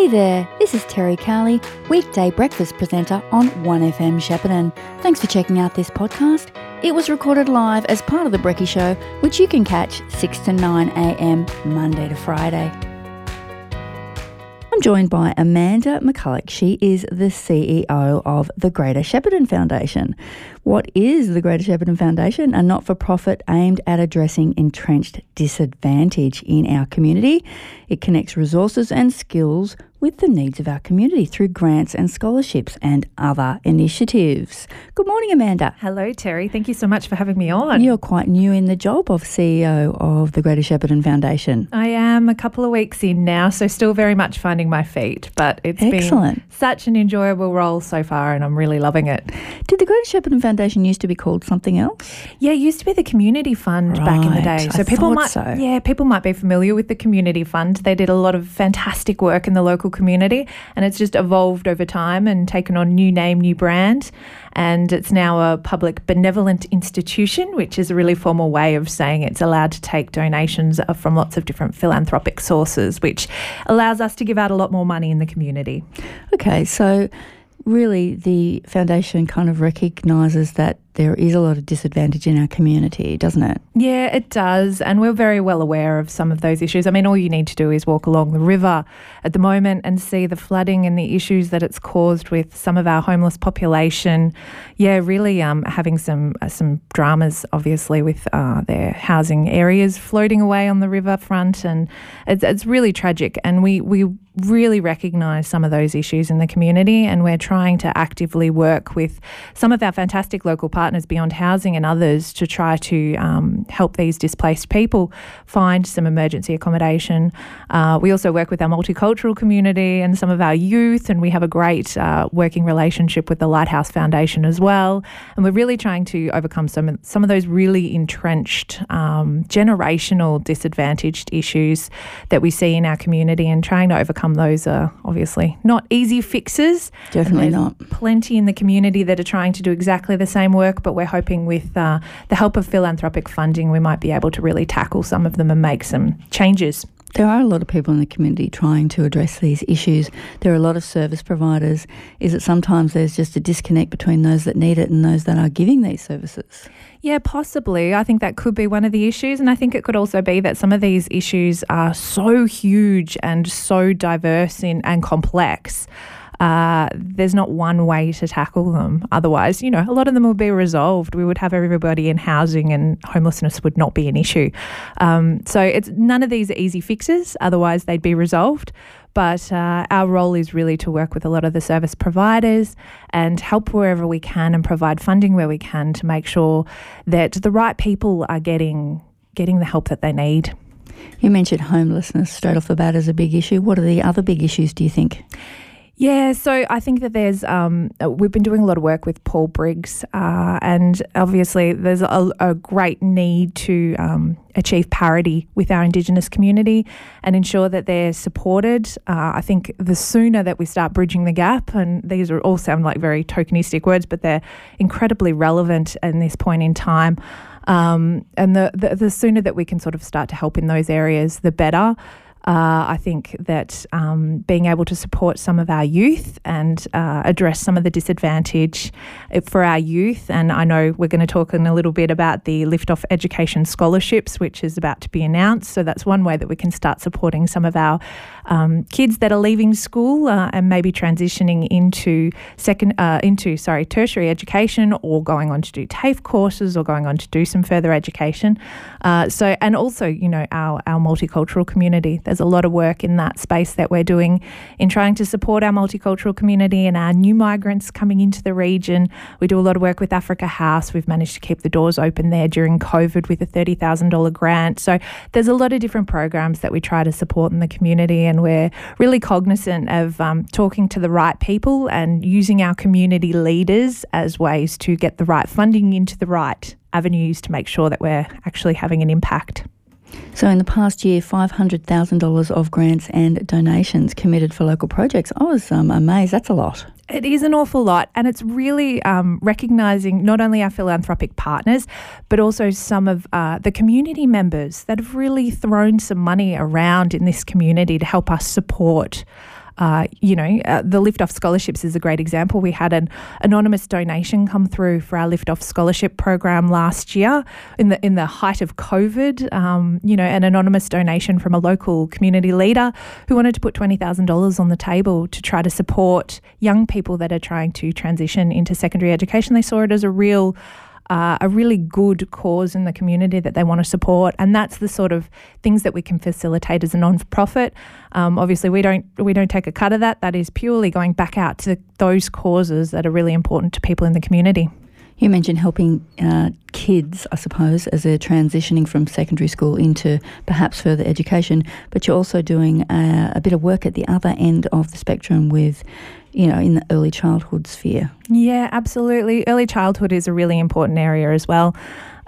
Hey there, this is Terry Carley, weekday breakfast presenter on 1FM Shepparton. Thanks for checking out this podcast. It was recorded live as part of The Brecky Show, which you can catch 6 to 9 a.m. Monday to Friday. I'm joined by Amanda McCulloch. She is the CEO of the Greater Shepparton Foundation. What is the Greater Shepparton Foundation? A not for profit aimed at addressing entrenched disadvantage in our community. It connects resources and skills with the needs of our community through grants and scholarships and other initiatives. Good morning, Amanda. Hello, Terry. Thank you so much for having me on. You're quite new in the job of CEO of the Greater Shepparton Foundation. I am a couple of weeks in now, so still very much finding my feet, but it's Excellent. been such an enjoyable role so far and I'm really loving it. Did the Greater Shepparton Foundation used to be called something else? Yeah, it used to be the community fund back in the Right, day. I So people might so. yeah, people might be familiar with the community fund. They did a lot of fantastic work in the local community and it's just evolved over time and taken on new name, new brand. And it's now a public benevolent institution, which is a really formal way of saying it's allowed to take donations from lots of different philanthropic sources, which allows us to give out a lot more money in the community. Okay, so really the foundation kind of recognises that there is a lot of disadvantage in our community, doesn't it? Yeah, it does. And we're very well aware of some of those issues. I mean, all you need to do is walk along the river at the moment and see the flooding and the issues that it's caused with some of our homeless population. Yeah, really um, having some uh, some dramas, obviously, with uh, their housing areas floating away on the riverfront. And it's, it's really tragic. And we, we really recognise some of those issues in the community. And we're trying to actively work with some of our fantastic local partners beyond housing and others to try to um, help these displaced people find some emergency accommodation. Uh, we also work with our multicultural community and some of our youth, and we have a great uh, working relationship with the Lighthouse Foundation as well. And we're really trying to overcome some of, some of those really entrenched um, generational disadvantaged issues that we see in our community, and trying to overcome those are obviously not easy fixes. Definitely not. Plenty in the community that are trying to do exactly the same work, but we're hoping with uh, the help of philanthropic funding, we might be able to really tackle some of them and make some changes. There are a lot of people in the community trying to address these issues. There are a lot of service providers. Is it sometimes there's just a disconnect between those that need it and those that are giving these services? Yeah, possibly. I think that could be one of the issues. And I think it could also be that some of these issues are so huge and so diverse in, and complex. Uh, there's not one way to tackle them. Otherwise, you know, a lot of them would be resolved. We would have everybody in housing and homelessness would not be an issue. Um, so it's none of these are easy fixes. Otherwise, they'd be resolved. But uh, our role is really to work with a lot of the service providers and help wherever we can and provide funding where we can to make sure that the right people are getting getting the help that they need. You mentioned homelessness straight off the bat as a big issue. What are the other big issues, do you think? Yeah, so I think that there's um, uh, we've been doing a lot of work with Paul Briggs, uh, and obviously there's a, a great need to um, achieve parity with our Indigenous community and ensure that they're supported. Uh, I think the sooner that we start bridging the gap, and these are all sound like very tokenistic words, but they're incredibly relevant in this point in time. Um, and the, the the sooner that we can sort of start to help in those areas, the better. Uh, I think that um, being able to support some of our youth and uh, address some of the disadvantage uh, for our youth, and I know we're going to talk in a little bit about the Lift Off Education Scholarships, which is about to be announced. So that's one way that we can start supporting some of our um, kids that are leaving school uh, and maybe transitioning into second uh, into sorry tertiary education or going on to do TAFE courses or going on to do some further education. Uh, so and also you know our our multicultural community. There's a lot of work in that space that we're doing in trying to support our multicultural community and our new migrants coming into the region. We do a lot of work with Africa House. We've managed to keep the doors open there during COVID with a thirty thousand dollar grant. So there's a lot of different programs that we try to support in the community, and we're really cognizant of um, talking to the right people and using our community leaders as ways to get the right funding into the right avenues to make sure that we're actually having an impact. So, in the past year, $500,000 of grants and donations committed for local projects. I was um, amazed. That's a lot. It is an awful lot, and it's really um, recognising not only our philanthropic partners, but also some of uh, the community members that have really thrown some money around in this community to help us support uh, you know, uh, the Lift Off Scholarships is a great example. We had an anonymous donation come through for our Lift Off Scholarship program last year in the in the height of COVID. Um, you know, an anonymous donation from a local community leader who wanted to put twenty thousand dollars on the table to try to support young people that are trying to transition into secondary education. They saw it as a real uh, a really good cause in the community that they want to support, and that's the sort of things that we can facilitate as a non-profit. Um, obviously, we don't we don't take a cut of that. That is purely going back out to those causes that are really important to people in the community. You mentioned helping uh, kids, I suppose, as they're transitioning from secondary school into perhaps further education, but you're also doing uh, a bit of work at the other end of the spectrum with you know, in the early childhood sphere. Yeah, absolutely. Early childhood is a really important area as well.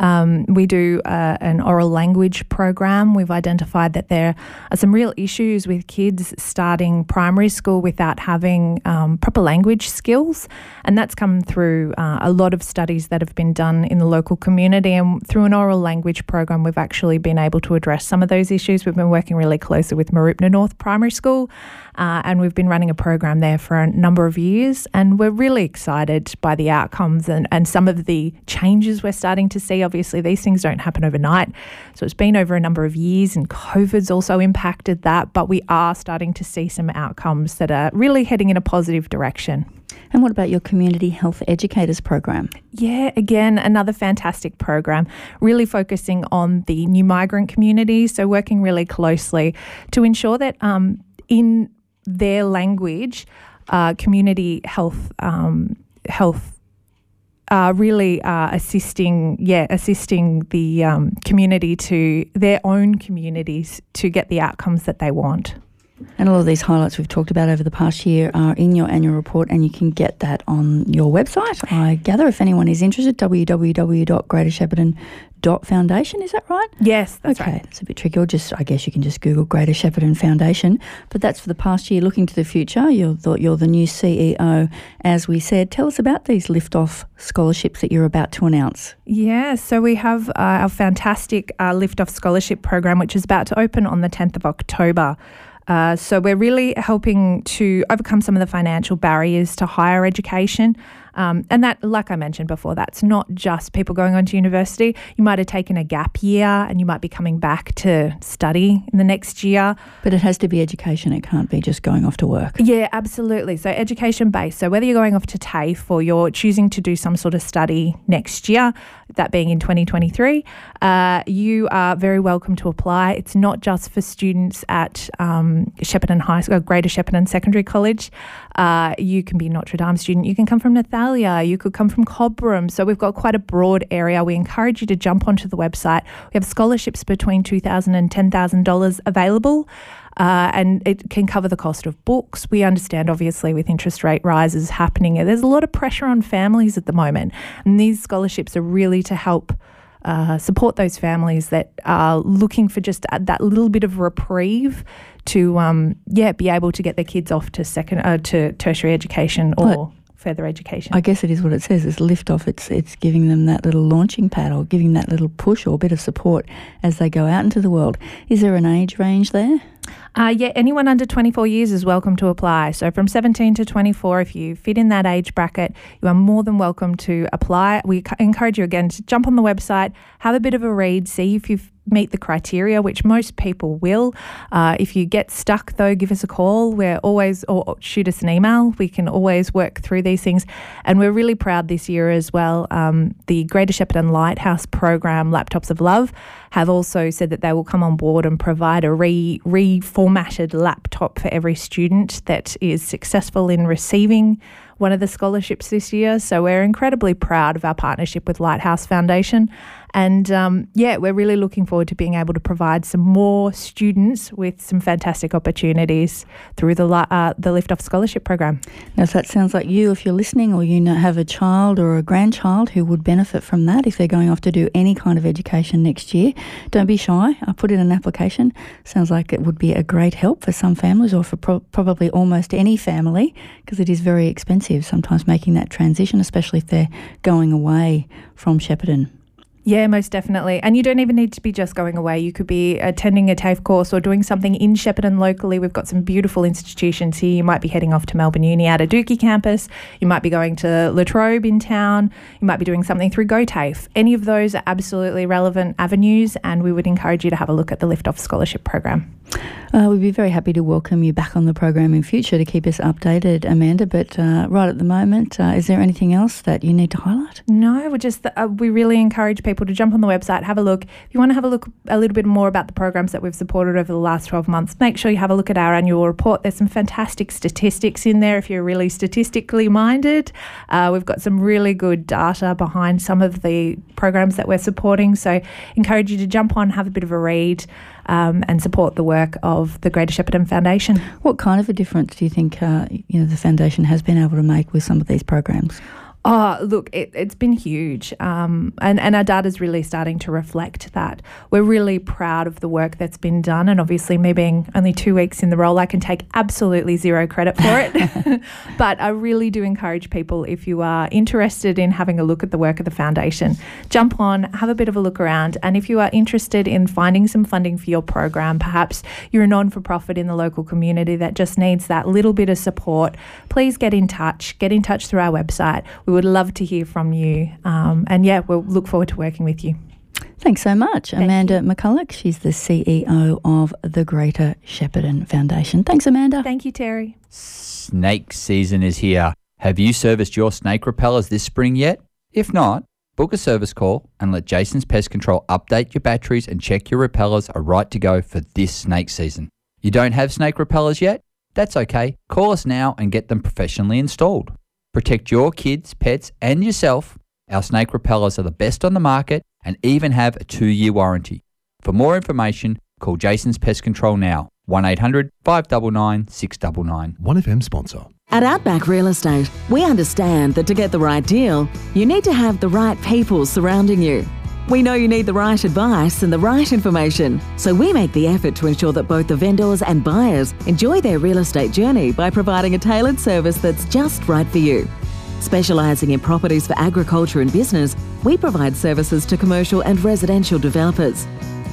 Um, we do uh, an oral language program. We've identified that there are some real issues with kids starting primary school without having um, proper language skills. And that's come through uh, a lot of studies that have been done in the local community. And through an oral language program, we've actually been able to address some of those issues. We've been working really closely with Mooroopna North Primary School. Uh, and we've been running a program there for a number of years. And we're really excited by the outcomes and, and some of the changes we're starting to see obviously these things don't happen overnight. So it's been over a number of years, and COVID's also impacted that. But we are starting to see some outcomes that are really heading in a positive direction. And what about your community health educators program? Yeah, again, another fantastic program, really focusing on the new migrant community. So, working really closely to ensure that um, in their language, uh, community health um, health uh, really uh, assisting, yeah, assisting the um, community to their own communities to get the outcomes that they want. And a lot of these highlights we've talked about over the past year are in your annual report, and you can get that on your website. I gather if anyone is interested, www.greatershepparton dot foundation is that right? Yes that's okay right. that's a bit tricky. Or just i guess you can just google greater shepparton foundation. But that's for the past year looking to the future. You're the, you're the new ceo as we said tell us about these lift off scholarships that you're about to announce. Yeah so we have uh, our fantastic uh, lift off scholarship program which is about to open on the 10th of october uh, so we're really helping to overcome some of the financial barriers to higher education. Um, and that, like I mentioned before, that's not just people going on to university. You might have taken a gap year and you might be coming back to study in the next year. But it has to be education. It can't be just going off to work. Yeah, absolutely. So education based. So whether you're going off to TAFE or you're choosing to do some sort of study next year, that being in 2023, uh, you are very welcome to apply. It's not just for students at um, Shepparton High School, Greater Shepparton Secondary College. Uh, you can be Notre Dame student. You can come from Nathalia. You could come from Cobram. So we've got quite a broad area. We encourage you to jump onto the website. We have scholarships between $2,000 and $10,000 available. Uh, and it can cover the cost of books. We understand, obviously, with interest rate rises happening, there's a lot of pressure on families at the moment. And these scholarships are really to help uh, support those families that are looking for just that little bit of reprieve to, um, yeah, be able to get their kids off to second uh, to tertiary education or. Further education. I guess it is what it says. It's lift off. It's it's giving them that little launching pad or giving that little push or bit of support as they go out into the world. Is there an age range there? Uh, yeah, anyone under 24 years is welcome to apply. So from 17 to 24, if you fit in that age bracket, you are more than welcome to apply. We encourage you again to jump on the website, have a bit of a read, see if you've meet the criteria, which most people will. Uh, if you get stuck, though, give us a call. We're always, or shoot us an email. We can always work through these things. And we're really proud this year as well. Um, the Greater Shepparton Lighthouse program, Laptops of Love, have also said that they will come on board and provide a re reformatted laptop for every student that is successful in receiving one of the scholarships this year. So we're incredibly proud of our partnership with Lighthouse Foundation. And um, yeah, we're really looking forward to being able to provide some more students with some fantastic opportunities through the uh, the Lift Off Scholarship Program. Now, if that sounds like you, if you're listening, or you have a child or a grandchild who would benefit from that, if they're going off to do any kind of education next year, don't be shy. I put in an application. Sounds like it would be a great help for some families, or for pro- probably almost any family, because it is very expensive sometimes making that transition, especially if they're going away from Shepparton. Yeah, most definitely. And you don't even need to be just going away. You could be attending a TAFE course or doing something in Shepparton locally. We've got some beautiful institutions here. You might be heading off to Melbourne Uni at a Dookie campus. You might be going to La Trobe in town. You might be doing something through GoTAFE. Any of those are absolutely relevant avenues, and we would encourage you to have a look at the Lift Off Scholarship Program. Uh, we'd be very happy to welcome you back on the program in future to keep us updated, Amanda. But uh, right at the moment, uh, is there anything else that you need to highlight? No, we just uh, we really encourage people to jump on the website, have a look. If you want to have a look a little bit more about the programs that we've supported over the last 12 months, make sure you have a look at our annual report. There's some fantastic statistics in there if you're really statistically minded. Uh, we've got some really good data behind some of the programs that we're supporting. So, encourage you to jump on, have a bit of a read um, and support the work of the Greater Shepparton Foundation. What kind of a difference do you think uh, you know the foundation has been able to make with some of these programs? Oh, look, it, has been huge. Um, and, and our data is really starting to reflect that. We're really proud of the work that's been done. And obviously, me being only two weeks in the role, I can take absolutely zero credit for it. but I really do encourage people, if you are interested in having a look at the work of the foundation, jump on, have a bit of a look around. And if you are interested in finding some funding for your program, perhaps you're a non for profit in the local community that just needs that little bit of support, please get in touch. Get in touch through our website we would love to hear from you. Um, and yeah, we'll look forward to working with you. Thanks so much, Thank Amanda you. McCulloch. She's the CEO of the Greater Shepparton Foundation. Thanks, Amanda. Thank you, Terry. Snake season is here. Have you serviced your snake repellers this spring yet? If not, book a service call and let Jason's Pest Control update your batteries and check your repellers are right to go for this snake season. You don't have snake repellers yet? That's okay. Call us now and get them professionally installed. Protect your kids, pets, and yourself. Our snake repellers are the best on the market and even have a two year warranty. For more information, call Jason's Pest Control now. 1 800 599 699. 1FM sponsor. At Outback Real Estate, we understand that to get the right deal, you need to have the right people surrounding you. We know you need the right advice and the right information, so we make the effort to ensure that both the vendors and buyers enjoy their real estate journey by providing a tailored service that's just right for you. Specialising in properties for agriculture and business, we provide services to commercial and residential developers.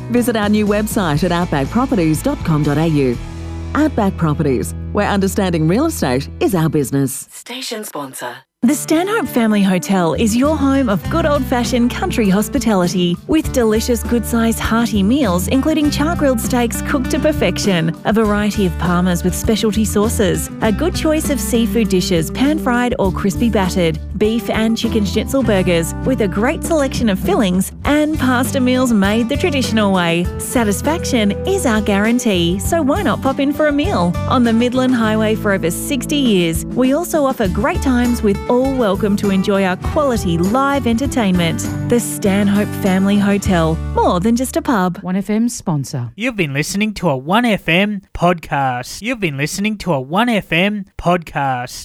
Visit our new website at outbackproperties.com.au. Outback Properties, where understanding real estate is our business. Station sponsor. The Stanhope Family Hotel is your home of good old fashioned country hospitality with delicious, good sized hearty meals, including char grilled steaks cooked to perfection, a variety of parmas with specialty sauces, a good choice of seafood dishes, pan fried or crispy battered, beef and chicken schnitzel burgers with a great selection of fillings, and pasta meals made the traditional way. Satisfaction is our guarantee, so why not pop in for a meal? On the Midland Highway for over 60 years, we also offer great times with all welcome to enjoy our quality live entertainment. The Stanhope Family Hotel, more than just a pub. 1FM sponsor. You've been listening to a 1FM podcast. You've been listening to a 1FM podcast.